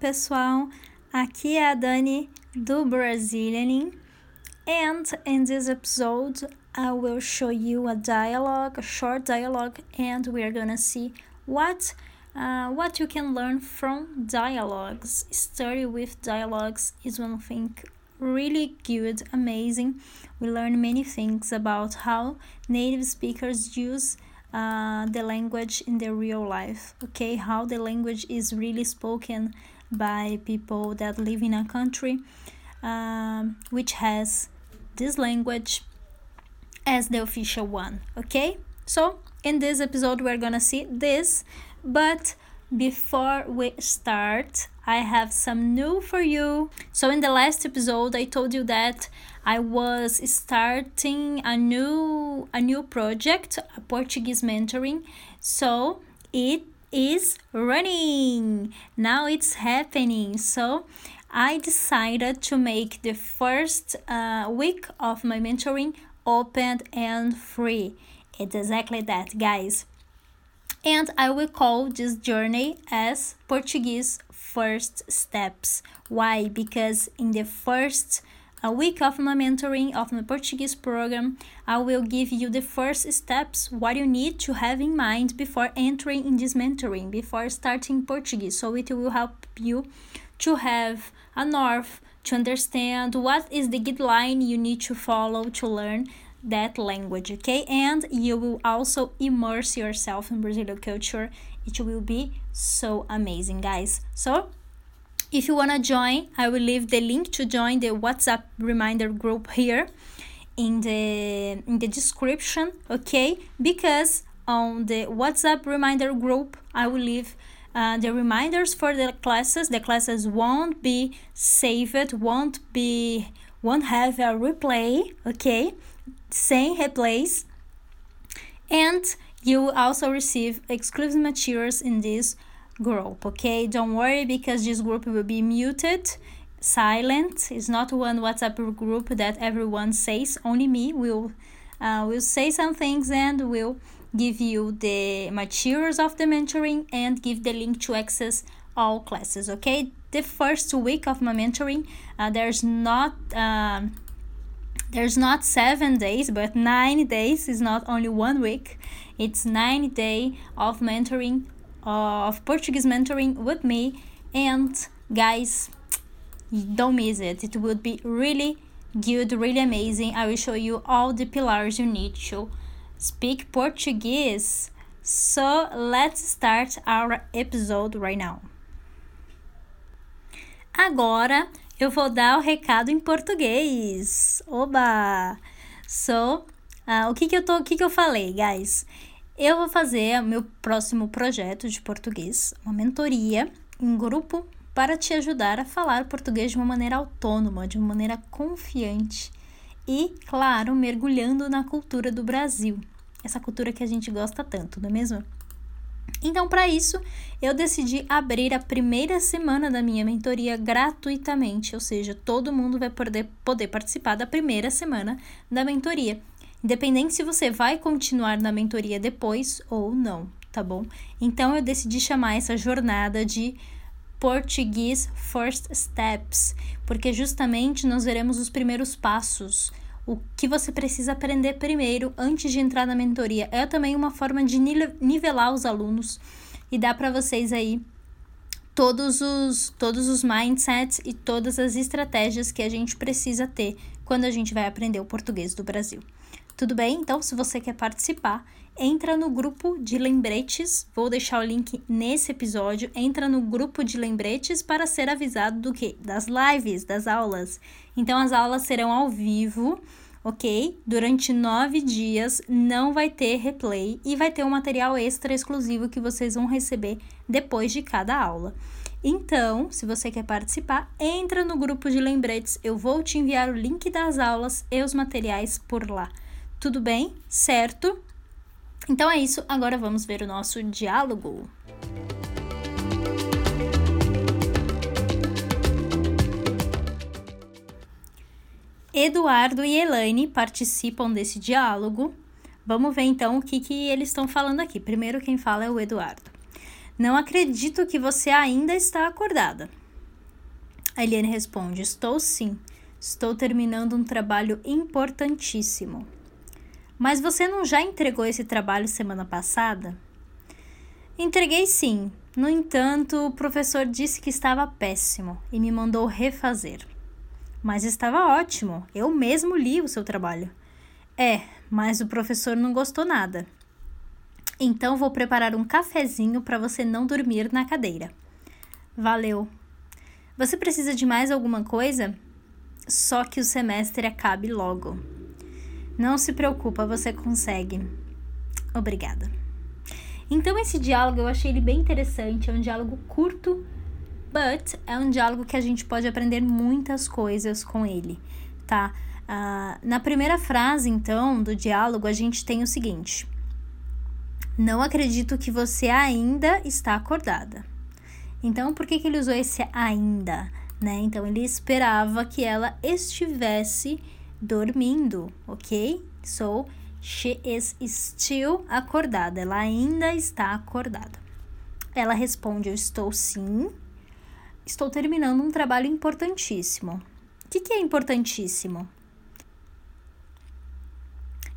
Pessoal, aqui é a Dani do Brazilianing and in this episode I will show you a dialogue, a short dialogue and we are gonna see what uh, what you can learn from dialogues. Study with dialogues is one thing really good, amazing. We learn many things about how native speakers use uh, the language in their real life okay how the language is really spoken by people that live in a country um, which has this language as the official one okay so in this episode we're gonna see this but before we start I have some new for you. So in the last episode I told you that I was starting a new a new project, a Portuguese mentoring. So it is running. Now it's happening. So I decided to make the first uh, week of my mentoring open and free. It's exactly that, guys. And I will call this journey as Portuguese first steps. Why? Because in the first a week of my mentoring of my Portuguese program, I will give you the first steps, what you need to have in mind before entering in this mentoring, before starting Portuguese. So it will help you to have a north, to understand what is the guideline you need to follow to learn that language, okay? And you will also immerse yourself in Brazilian culture. It will be so amazing, guys. So, if you want to join, I will leave the link to join the WhatsApp reminder group here in the in the description, okay? Because on the WhatsApp reminder group, I will leave uh, the reminders for the classes. The classes won't be saved, won't be won't have a replay, okay? sem replays and you will also receive exclusive materials in this group okay? Don't worry because this group will be muted silent. It's not one whatsapp group that everyone says only me will uh, will say some things and will give you the materials of the mentoring and give the link to access all classes okay? The first week of my mentoring uh, there's not um, there's not seven days but nine days is not only one week. It's nine day of mentoring of portuguese mentoring with me and guys don't miss it it would be really good really amazing i will show you all the pillars you need to speak portuguese so let's start our episode right now agora eu vou dar o recado em português. Oba! So, uh, o que que eu tô, o que que eu falei, guys? Eu vou fazer meu próximo projeto de português, uma mentoria em grupo para te ajudar a falar português de uma maneira autônoma, de uma maneira confiante e, claro, mergulhando na cultura do Brasil. Essa cultura que a gente gosta tanto, não é mesmo? Então, para isso, eu decidi abrir a primeira semana da minha mentoria gratuitamente, ou seja, todo mundo vai poder, poder participar da primeira semana da mentoria, independente se você vai continuar na mentoria depois ou não, tá bom? Então, eu decidi chamar essa jornada de Português First Steps, porque justamente nós veremos os primeiros passos o que você precisa aprender primeiro antes de entrar na mentoria. É também uma forma de nivelar os alunos e dar para vocês aí todos os, todos os mindsets e todas as estratégias que a gente precisa ter quando a gente vai aprender o português do Brasil. Tudo bem? Então, se você quer participar, entra no grupo de lembretes. Vou deixar o link nesse episódio. Entra no grupo de lembretes para ser avisado do que? Das lives, das aulas. Então, as aulas serão ao vivo ok? Durante nove dias não vai ter replay e vai ter um material extra exclusivo que vocês vão receber depois de cada aula. Então, se você quer participar, entra no grupo de lembretes. Eu vou te enviar o link das aulas e os materiais por lá. Tudo bem? Certo? Então é isso, agora vamos ver o nosso diálogo. Eduardo e Elaine participam desse diálogo. Vamos ver então o que, que eles estão falando aqui. Primeiro, quem fala é o Eduardo. Não acredito que você ainda está acordada. A Eliane responde: Estou sim. Estou terminando um trabalho importantíssimo. Mas você não já entregou esse trabalho semana passada? Entreguei sim. No entanto, o professor disse que estava péssimo e me mandou refazer. Mas estava ótimo. Eu mesmo li o seu trabalho. É, mas o professor não gostou nada. Então vou preparar um cafezinho para você não dormir na cadeira. Valeu. Você precisa de mais alguma coisa? Só que o semestre acabe logo. Não se preocupa, você consegue. Obrigada. Então esse diálogo eu achei ele bem interessante, é um diálogo curto, but é um diálogo que a gente pode aprender muitas coisas com ele, tá? Uh, na primeira frase, então, do diálogo, a gente tem o seguinte: não acredito que você ainda está acordada. Então, por que, que ele usou esse ainda? Né? Então, ele esperava que ela estivesse dormindo, ok? So, she is still acordada. Ela ainda está acordada. Ela responde: Eu estou sim. Estou terminando um trabalho importantíssimo. O que, que é importantíssimo?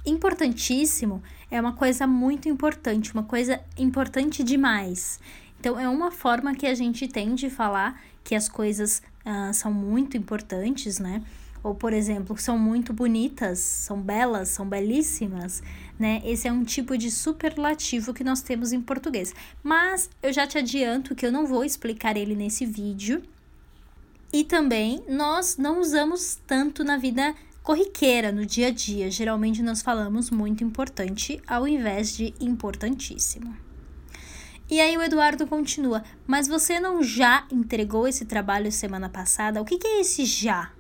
Importantíssimo é uma coisa muito importante, uma coisa importante demais. Então, é uma forma que a gente tem de falar que as coisas uh, são muito importantes, né? Ou, por exemplo, são muito bonitas, são belas, são belíssimas, né? Esse é um tipo de superlativo que nós temos em português. Mas eu já te adianto que eu não vou explicar ele nesse vídeo. E também nós não usamos tanto na vida corriqueira no dia a dia. Geralmente nós falamos muito importante ao invés de importantíssimo. E aí o Eduardo continua: Mas você não já entregou esse trabalho semana passada? O que, que é esse já?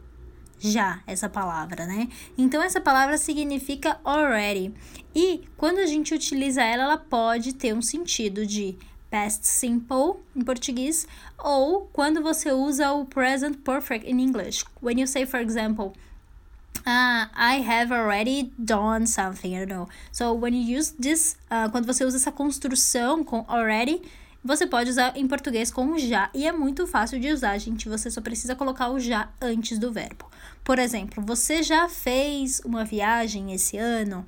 Já, essa palavra, né? Então, essa palavra significa already. E quando a gente utiliza ela, ela pode ter um sentido de past simple em português ou quando você usa o present perfect in English. When you say, for example, Uh, I have already done something, I don't know. So, when you use this, uh, quando você usa essa construção com already, você pode usar em português com já. E é muito fácil de usar, gente. Você só precisa colocar o já antes do verbo. Por exemplo, você já fez uma viagem esse ano?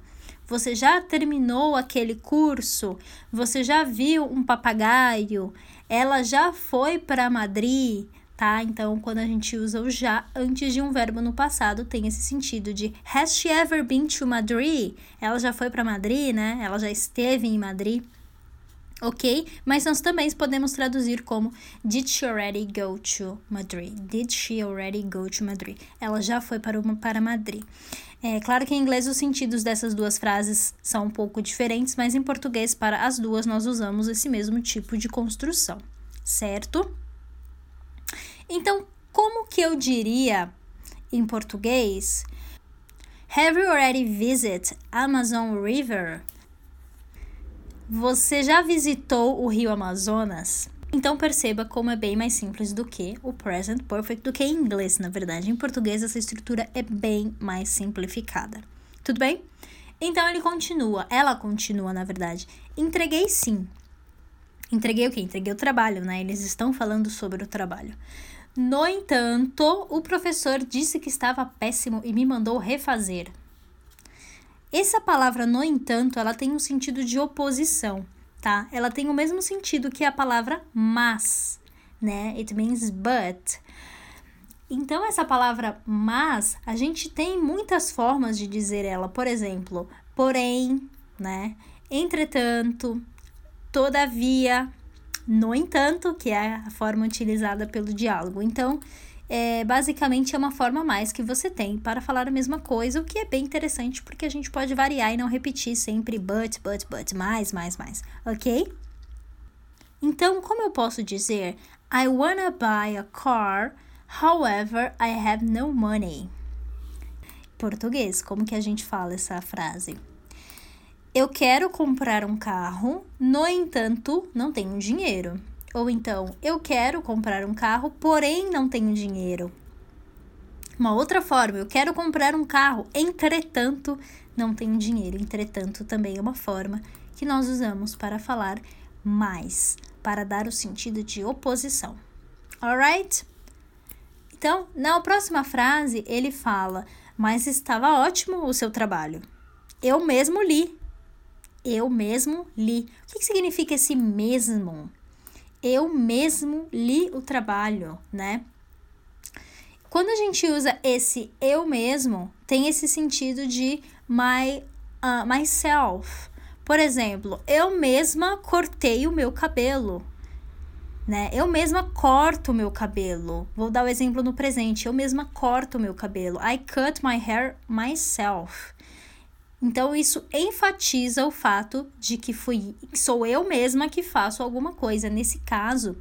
Você já terminou aquele curso? Você já viu um papagaio? Ela já foi para Madrid? tá? Então, quando a gente usa o já antes de um verbo no passado, tem esse sentido de Has she ever been to Madrid? Ela já foi para Madrid, né? Ela já esteve em Madrid. Ok? Mas nós também podemos traduzir como Did she already go to Madrid? Did she already go to Madrid? Ela já foi para, uma, para Madrid. É claro que em inglês os sentidos dessas duas frases são um pouco diferentes, mas em português, para as duas, nós usamos esse mesmo tipo de construção, certo? Então, como que eu diria em português? Have you already visited Amazon River? Você já visitou o Rio Amazonas? Então perceba como é bem mais simples do que o present perfect, do que em inglês, na verdade. Em português essa estrutura é bem mais simplificada. Tudo bem? Então ele continua, ela continua, na verdade. Entreguei sim. Entreguei o quê? Entreguei o trabalho, né? Eles estão falando sobre o trabalho. No entanto, o professor disse que estava péssimo e me mandou refazer. Essa palavra, no entanto, ela tem um sentido de oposição, tá? Ela tem o mesmo sentido que a palavra mas, né? It means but. Então, essa palavra mas, a gente tem muitas formas de dizer ela. Por exemplo, porém, né? Entretanto, todavia, no entanto, que é a forma utilizada pelo diálogo. Então, é, basicamente é uma forma a mais que você tem para falar a mesma coisa, o que é bem interessante porque a gente pode variar e não repetir sempre but, but, but, mais, mais, mais, ok? Então, como eu posso dizer I wanna buy a car, however, I have no money? Português, como que a gente fala essa frase? Eu quero comprar um carro, no entanto, não tenho dinheiro. Ou então, eu quero comprar um carro, porém não tenho dinheiro. Uma outra forma, eu quero comprar um carro, entretanto, não tenho dinheiro. Entretanto, também é uma forma que nós usamos para falar mais, para dar o sentido de oposição. Alright? Então, na próxima frase, ele fala: Mas estava ótimo o seu trabalho. Eu mesmo li. Eu mesmo li. O que, significa esse mesmo? Eu mesmo li o trabalho, né? Quando a gente usa esse eu mesmo, tem esse sentido de my uh, myself. Por exemplo, eu mesma cortei o meu cabelo. Né? Eu mesma corto o meu cabelo. Vou dar o um exemplo no presente. Eu mesma corto o meu cabelo. I cut my hair myself. Então isso enfatiza o fato de que fui sou eu mesma que faço alguma coisa. Nesse caso,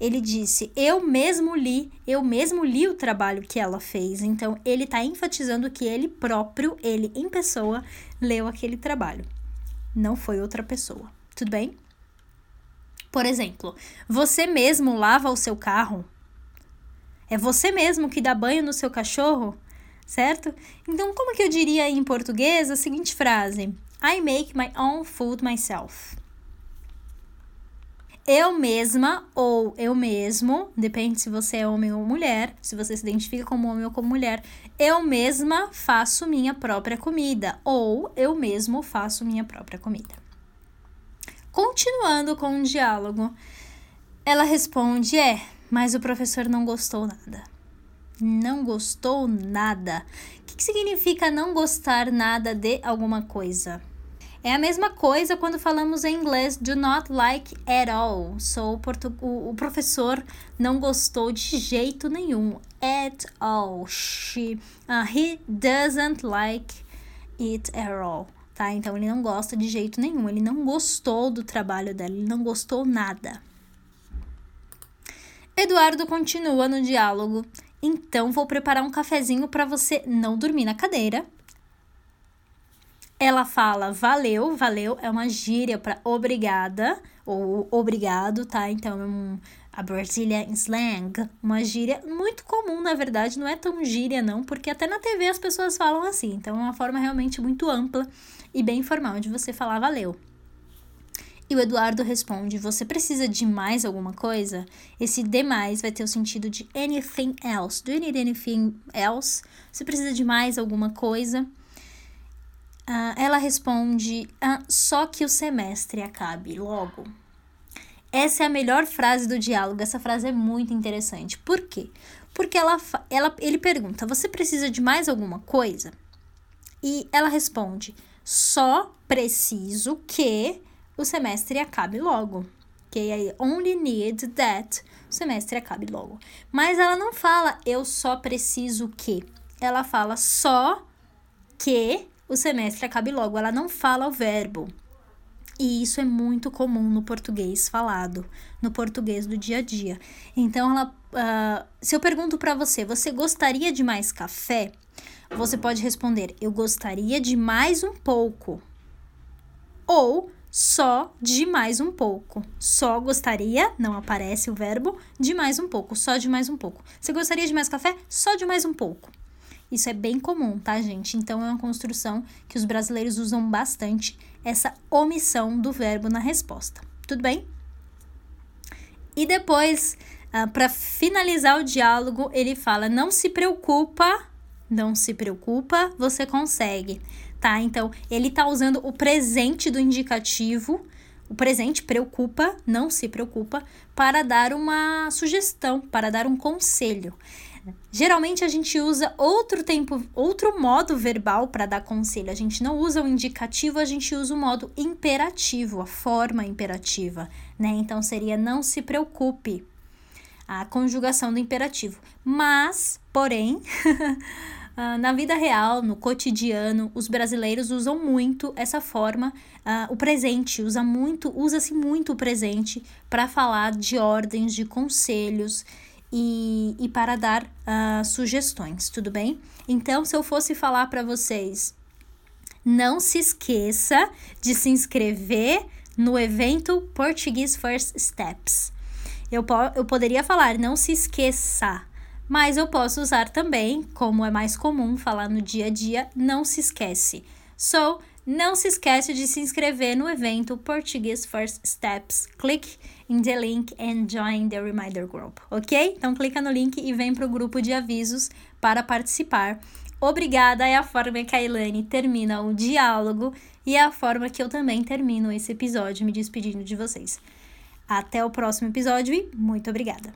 ele disse: Eu mesmo li, eu mesmo li o trabalho que ela fez. Então, ele está enfatizando que ele próprio, ele em pessoa, leu aquele trabalho. Não foi outra pessoa. Tudo bem? Por exemplo, você mesmo lava o seu carro? É você mesmo que dá banho no seu cachorro? Certo? Então, como que eu diria em português a seguinte frase? I make my own food myself eu mesma ou eu mesmo, depende se você é homem ou mulher, se você se identifica como homem ou como mulher, eu mesma faço minha própria comida ou eu mesmo faço minha própria comida. Continuando com o diálogo, ela responde: É, mas o professor não gostou nada. Não gostou nada. O que, que significa não gostar nada de alguma coisa? É a mesma coisa quando falamos em inglês do not like at all. So, o, o professor não gostou de jeito nenhum. At all. She, uh, he doesn't like it at all. Tá? Então, ele não gosta de jeito nenhum. Ele não gostou do trabalho dela. Ele não gostou nada. Eduardo continua no diálogo. Então, vou preparar um cafezinho para você não dormir na cadeira ela fala valeu, valeu é uma gíria para obrigada ou obrigado, tá? Então é um, a Brazilian slang, uma gíria muito comum, na verdade, não é tão gíria não, porque até na TV as pessoas falam assim. Então é uma forma realmente muito ampla e bem informal de você falar valeu. E o Eduardo responde: Você precisa de mais alguma coisa? Esse demais vai ter o sentido de anything else. Do you need anything else? Você precisa de mais alguma coisa? Uh, ela responde: ah, só que o semestre acabe logo. Essa é a melhor frase do diálogo. Essa frase é muito interessante. Por quê? Porque ela, ela, ele pergunta: Você precisa de mais alguma coisa? E ela responde: Só preciso que o semestre acabe logo. Ok? Aí, only need that o semestre acabe logo. Mas ela não fala eu só preciso que. Ela fala só que o semestre acabe logo. Ela não fala o verbo. E isso é muito comum no português falado, no português do dia a dia. Então, ela, uh, se eu pergunto para você, você gostaria de mais café? Você pode responder, eu gostaria de mais um pouco. Ou só de mais um pouco. Só gostaria, não aparece o verbo, de mais um pouco, só de mais um pouco. Você gostaria de mais café? Só de mais um pouco. Isso é bem comum, tá, gente? Então é uma construção que os brasileiros usam bastante essa omissão do verbo na resposta. Tudo bem? E depois, uh, para finalizar o diálogo, ele fala: "Não se preocupa, não se preocupa, você consegue". Tá? Então, ele tá usando o presente do indicativo o presente preocupa, não se preocupa, para dar uma sugestão, para dar um conselho. Geralmente a gente usa outro tempo, outro modo verbal para dar conselho. A gente não usa o indicativo, a gente usa o modo imperativo, a forma imperativa, né? Então seria não se preocupe. A conjugação do imperativo. Mas, porém, Uh, na vida real, no cotidiano, os brasileiros usam muito essa forma, uh, o presente, usa muito, usa-se muito o presente para falar de ordens, de conselhos e, e para dar uh, sugestões, tudo bem? Então, se eu fosse falar para vocês, não se esqueça de se inscrever no evento Portuguese First Steps. Eu, po eu poderia falar, não se esqueça, mas eu posso usar também, como é mais comum falar no dia a dia, não se esquece. So, não se esquece de se inscrever no evento Portuguese First Steps. Clique in the link and join the reminder group, ok? Então clica no link e vem para o grupo de avisos para participar. Obrigada é a forma que a Ilane termina o diálogo e é a forma que eu também termino esse episódio me despedindo de vocês. Até o próximo episódio e muito obrigada!